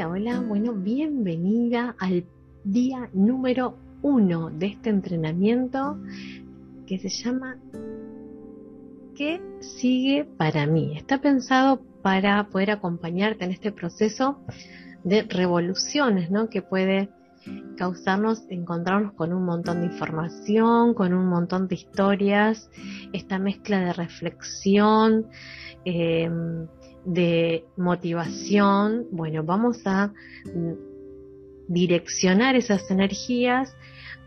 Hola, hola, bueno, bienvenida al día número uno de este entrenamiento que se llama ¿Qué sigue para mí? Está pensado para poder acompañarte en este proceso de revoluciones, ¿no? Que puede causarnos encontrarnos con un montón de información, con un montón de historias, esta mezcla de reflexión, eh, de motivación, bueno, vamos a mm, direccionar esas energías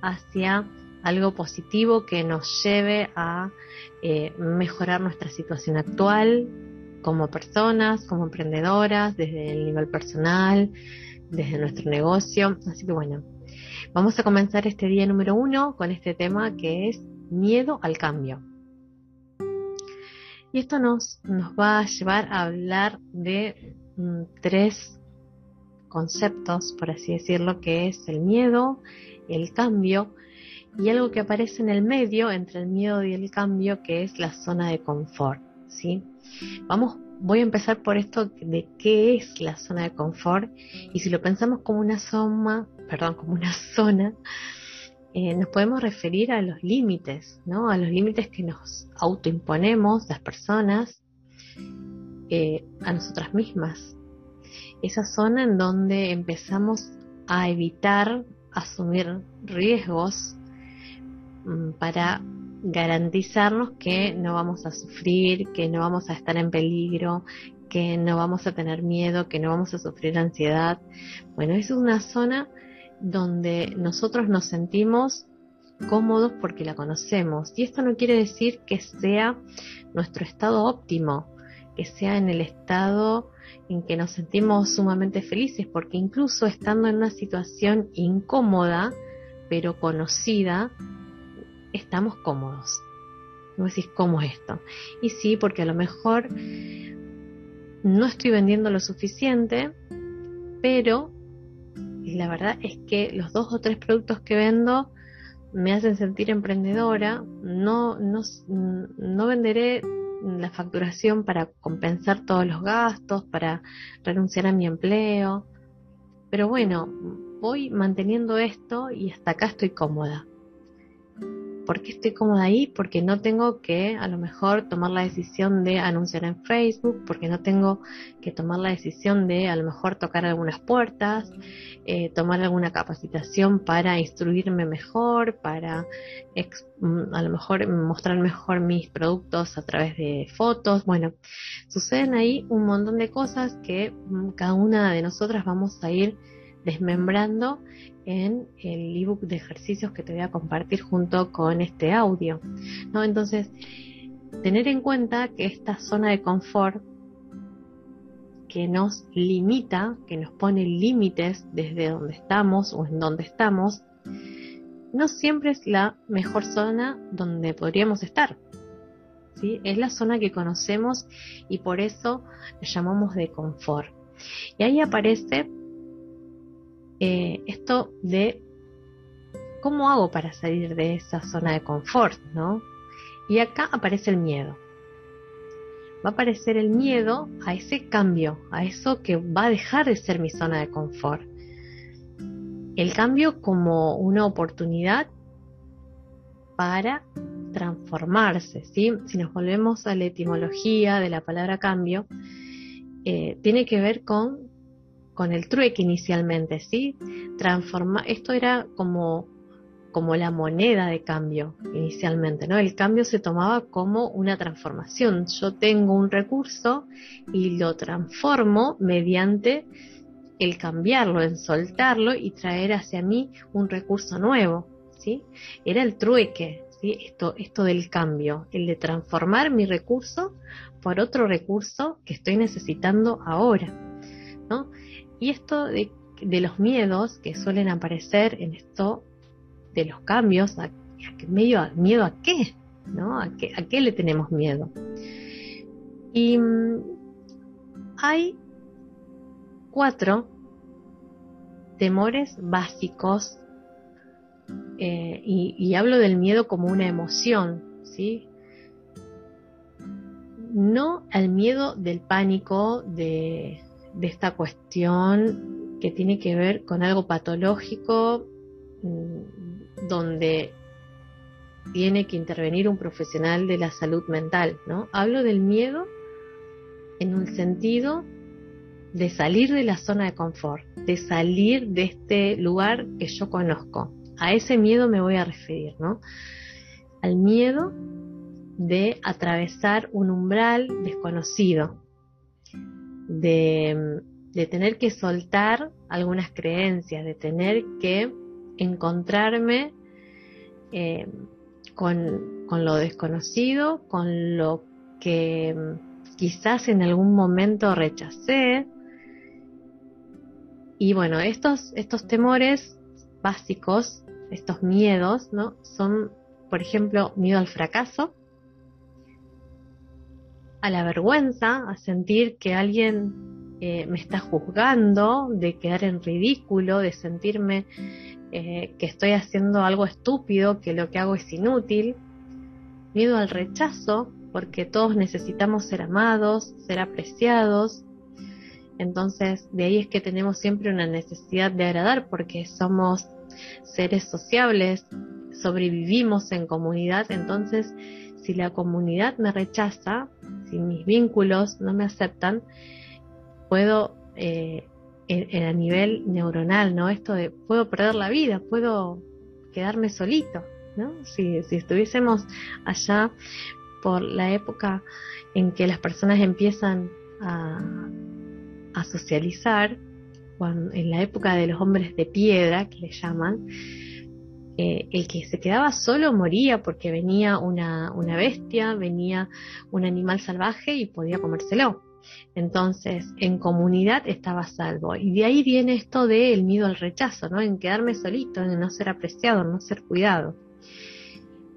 hacia algo positivo que nos lleve a eh, mejorar nuestra situación actual como personas, como emprendedoras, desde el nivel personal, desde nuestro negocio. Así que bueno, vamos a comenzar este día número uno con este tema que es miedo al cambio. Y esto nos, nos va a llevar a hablar de mm, tres conceptos, por así decirlo, que es el miedo, el cambio y algo que aparece en el medio entre el miedo y el cambio, que es la zona de confort. ¿sí? Vamos, voy a empezar por esto de qué es la zona de confort y si lo pensamos como una zona, perdón, como una zona eh, nos podemos referir a los límites, ¿no? A los límites que nos autoimponemos las personas eh, a nosotras mismas. Esa zona en donde empezamos a evitar asumir riesgos mm, para garantizarnos que no vamos a sufrir, que no vamos a estar en peligro, que no vamos a tener miedo, que no vamos a sufrir ansiedad. Bueno, es una zona donde nosotros nos sentimos cómodos porque la conocemos. Y esto no quiere decir que sea nuestro estado óptimo, que sea en el estado en que nos sentimos sumamente felices, porque incluso estando en una situación incómoda, pero conocida, estamos cómodos. No decís, ¿cómo es esto? Y sí, porque a lo mejor no estoy vendiendo lo suficiente, pero y la verdad es que los dos o tres productos que vendo me hacen sentir emprendedora, no, no, no venderé la facturación para compensar todos los gastos, para renunciar a mi empleo, pero bueno, voy manteniendo esto y hasta acá estoy cómoda. ¿Por qué estoy cómoda ahí? Porque no tengo que a lo mejor tomar la decisión de anunciar en Facebook, porque no tengo que tomar la decisión de a lo mejor tocar algunas puertas, eh, tomar alguna capacitación para instruirme mejor, para mm, a lo mejor mostrar mejor mis productos a través de fotos. Bueno, suceden ahí un montón de cosas que mm, cada una de nosotras vamos a ir desmembrando en el ebook de ejercicios que te voy a compartir junto con este audio. Entonces, tener en cuenta que esta zona de confort que nos limita, que nos pone límites desde donde estamos o en donde estamos, no siempre es la mejor zona donde podríamos estar. ¿sí? Es la zona que conocemos y por eso la llamamos de confort. Y ahí aparece eh, esto de cómo hago para salir de esa zona de confort, ¿no? Y acá aparece el miedo. Va a aparecer el miedo a ese cambio, a eso que va a dejar de ser mi zona de confort. El cambio como una oportunidad para transformarse, ¿sí? Si nos volvemos a la etimología de la palabra cambio, eh, tiene que ver con con el trueque inicialmente, ¿sí? Transforma, esto era como, como la moneda de cambio inicialmente, ¿no? El cambio se tomaba como una transformación. Yo tengo un recurso y lo transformo mediante el cambiarlo, en soltarlo y traer hacia mí un recurso nuevo, ¿sí? Era el trueque, ¿sí? Esto, esto del cambio, el de transformar mi recurso por otro recurso que estoy necesitando ahora, ¿no? Y esto de, los miedos que suelen aparecer en esto de los cambios, ¿a, medio, ¿miedo a qué? ¿No? ¿A qué, ¿A qué le tenemos miedo? Y mm, hay cuatro temores básicos eh, y, y, hablo del miedo como una emoción, ¿sí? No al miedo del pánico, de, de esta cuestión que tiene que ver con algo patológico mm, donde tiene que intervenir un profesional de la salud mental, ¿no? Hablo del miedo en un sentido de salir de la zona de confort, de salir de este lugar que yo conozco. A ese miedo me voy a referir, ¿no? Al miedo de atravesar un umbral desconocido, de, tener que soltar algunas creencias, de tener que encontrarme eh, con, con lo desconocido, con lo que quizás en algún momento rechacé. Y bueno, estos, estos temores básicos, estos miedos, ¿no? Son, por ejemplo, miedo al fracaso, a la vergüenza, a sentir que alguien eh, me está juzgando, de quedar en ridículo, de sentirme eh, que estoy haciendo algo estúpido, que lo que hago es inútil, miedo al rechazo, porque todos necesitamos ser amados, ser apreciados. Entonces, de ahí es que tenemos siempre una necesidad de agradar, porque somos seres sociables, sobrevivimos en comunidad, entonces si la comunidad me rechaza, si mis vínculos no me aceptan, puedo eh, en, a nivel neuronal, ¿no? Esto de puedo perder la vida, puedo quedarme solito, ¿no? Si, si estuviésemos allá por la época en que las personas empiezan a, a socializar, cuando, en la época de los hombres de piedra, que le llaman, eh, el que se quedaba solo moría porque venía una, una bestia, venía un animal salvaje y podía comérselo. Entonces, en comunidad estaba salvo. Y de ahí viene esto del miedo al rechazo, ¿no? En quedarme solito, en no ser apreciado, en no ser cuidado.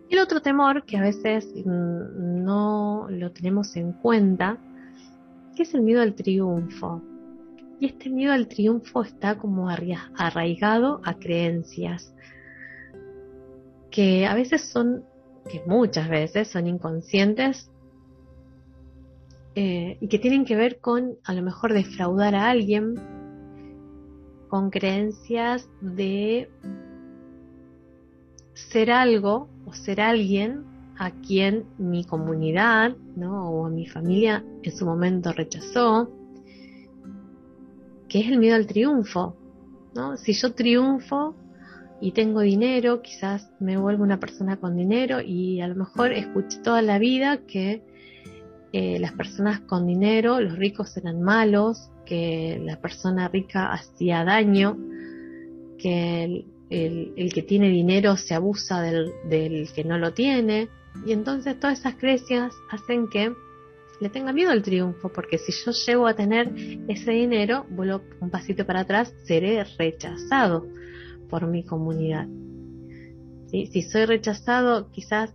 El otro temor que a veces mm, no lo tenemos en cuenta, que es el miedo al triunfo. Y este miedo al triunfo está como arraigado a creencias que a veces son, que muchas veces son inconscientes eh, y que tienen que ver con a lo mejor defraudar a alguien con creencias de ser algo o ser alguien a quien mi comunidad ¿no? o mi familia en su momento rechazó, que es el miedo al triunfo. ¿no? Si yo triunfo y tengo dinero, quizás me vuelvo una persona con dinero y a lo mejor escuché toda la vida que eh, las personas con dinero, los ricos eran malos, que la persona rica hacía daño, que el, que tiene dinero se abusa del, del, que no lo tiene. Y entonces todas esas creencias hacen que le tenga miedo al triunfo, porque si yo llego a tener ese dinero, vuelvo un pasito para atrás, seré rechazado por mi comunidad. Si soy rechazado, quizás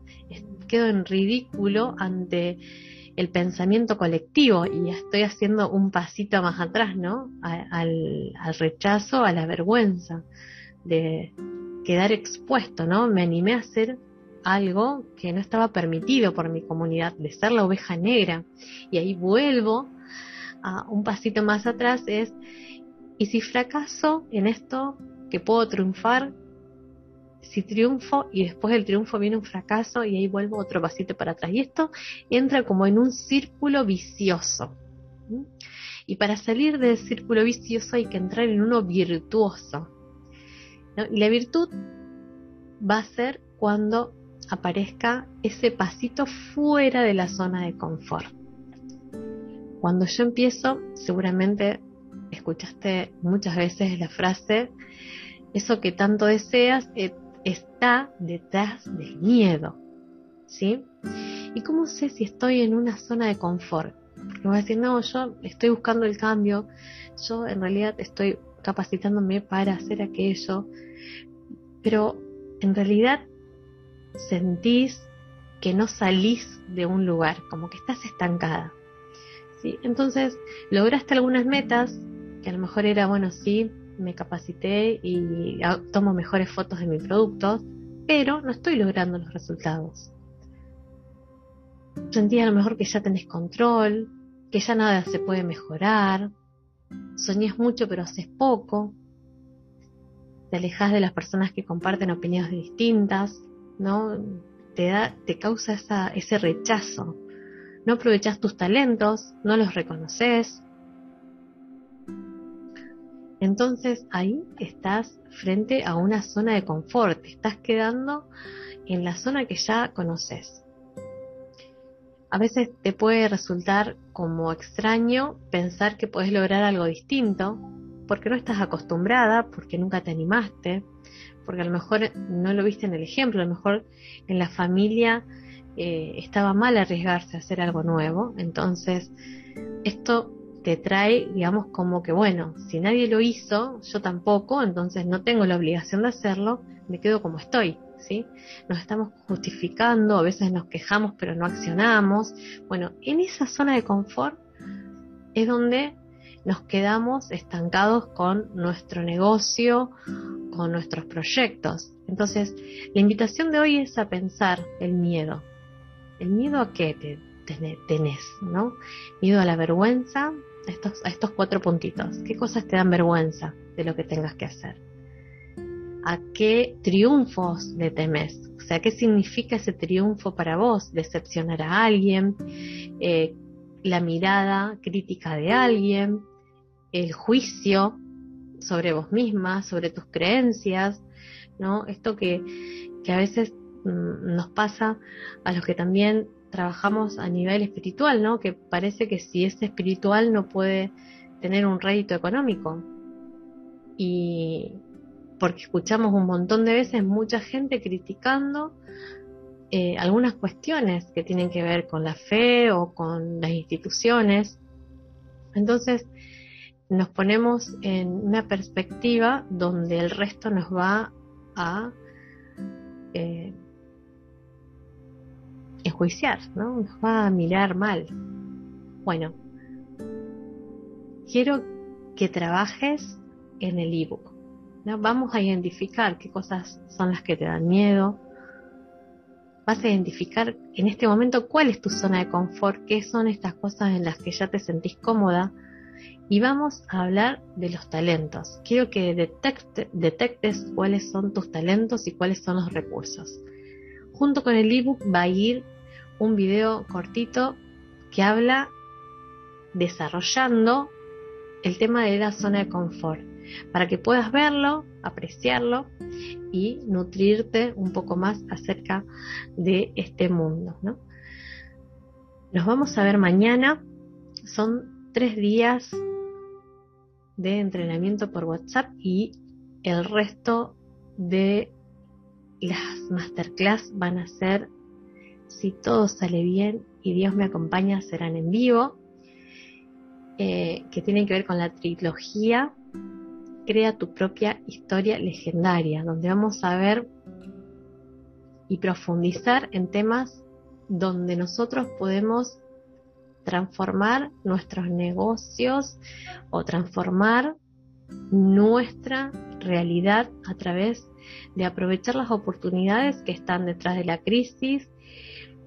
quedo en ridículo ante el pensamiento colectivo y estoy haciendo un pasito más atrás, ¿no? al, rechazo, a la vergüenza de quedar expuesto, ¿no? Me animé a hacer algo que no estaba permitido por mi comunidad, de ser la oveja negra. Y ahí vuelvo a un pasito más atrás, es, ¿y si fracaso en esto que puedo triunfar si triunfo y después del triunfo viene un fracaso y ahí vuelvo otro pasito para atrás. Y esto entra como en un círculo vicioso. Y para salir del círculo vicioso hay que entrar en uno virtuoso. Y la virtud va a ser cuando aparezca ese pasito fuera de la zona de confort. Cuando yo empiezo, seguramente escuchaste muchas veces la frase, eso que tanto deseas eh, está detrás del miedo. ¿Sí? ¿Y cómo sé si estoy en una zona de confort? Porque va a decir, no, yo estoy buscando el cambio, yo en realidad estoy capacitándome para hacer aquello, pero en realidad sentís que no salís de un lugar, como que estás estancada. ¿Sí? Entonces, lograste algunas metas, que a lo mejor era, bueno, sí, me capacité y tomo mejores fotos de mis productos, pero no estoy logrando los resultados. Sentí a lo mejor que ya tenés control, que ya nada se puede mejorar, soñás mucho pero haces poco, te alejas de las personas que comparten opiniones distintas, ¿no? Te da, te causa esa, ese rechazo. No aprovechas tus talentos, no los reconoces. Entonces ahí estás frente a una zona de confort, estás quedando en la zona que ya conoces. A veces te puede resultar como extraño pensar que puedes lograr algo distinto, porque no estás acostumbrada, porque nunca te animaste, porque a lo mejor no lo viste en el ejemplo, a lo mejor en la familia eh, estaba mal arriesgarse a hacer algo nuevo, entonces esto te trae, digamos, como que, bueno, si nadie lo hizo, yo tampoco, entonces no tengo la obligación de hacerlo, me quedo como estoy, ¿sí? Nos estamos justificando, a veces nos quejamos pero no accionamos. Bueno, en esa zona de confort es donde nos quedamos estancados con nuestro negocio, con nuestros proyectos. Entonces, la invitación de hoy es a pensar el miedo. ¿El miedo a qué te tenés? ¿no? Miedo a la vergüenza, a estos, cuatro puntitos. ¿Qué cosas te dan vergüenza de lo que tengas que hacer? ¿A qué triunfos le temes? O sea, ¿qué significa ese triunfo para vos? ¿Decepcionar a alguien? Eh, la mirada crítica de alguien, el juicio sobre vos misma, sobre tus creencias, ¿no? Esto que, que a veces nos pasa a los que también trabajamos a nivel espiritual, ¿no? Que parece que si es espiritual no puede tener un rédito económico. Y porque escuchamos un montón de veces mucha gente criticando eh, algunas cuestiones que tienen que ver con la fe o con las instituciones. Entonces, nos ponemos en una perspectiva donde el resto nos va a eh, enjuiciar, ¿no? Nos va a mirar mal. Bueno, quiero que trabajes en el ebook. ¿no? Vamos a identificar qué cosas son las que te dan miedo. Vas a identificar en este momento cuál es tu zona de confort, qué son estas cosas en las que ya te sentís cómoda y vamos a hablar de los talentos. Quiero que detectes cuáles son tus talentos y cuáles son los recursos. Junto con el ebook va a ir un video cortito que habla desarrollando el tema de la zona de confort para que puedas verlo, apreciarlo y nutrirte un poco más acerca de este mundo. Nos vamos a ver mañana. Son tres días de entrenamiento por WhatsApp y el resto de las masterclass van a ser, si todo sale bien y Dios me acompaña, serán en vivo, eh, que tienen que ver con la trilogía Crea tu propia historia legendaria, donde vamos a ver y profundizar en temas donde nosotros podemos transformar nuestros negocios o transformar nuestra realidad a través de aprovechar las oportunidades que están detrás de la crisis,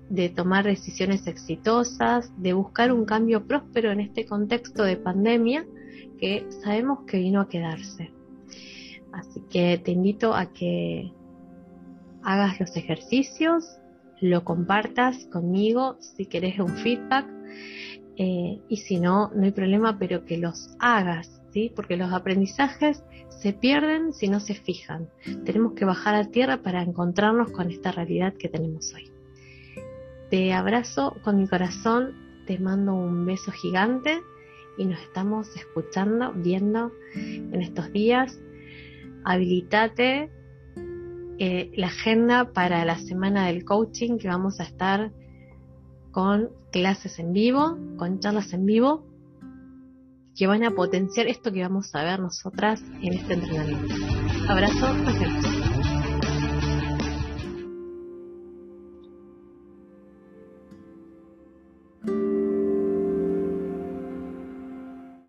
de tomar decisiones exitosas, de buscar un cambio próspero en este contexto de pandemia que sabemos que vino a quedarse. Así que te invito a que hagas los ejercicios, lo compartas conmigo si querés un feedback eh, y si no, no hay problema, pero que los hagas, ¿sí? Porque los aprendizajes se pierden si no se fijan. Tenemos que bajar a tierra para encontrarnos con esta realidad que tenemos hoy. Te abrazo con mi corazón, te mando un beso gigante y nos estamos escuchando, viendo en estos días. Habilitate eh, la agenda para la semana del coaching que vamos a estar con clases en vivo, con charlas en vivo, que van a potenciar esto que vamos a ver nosotras en este entrenamiento. Abrazo, hasta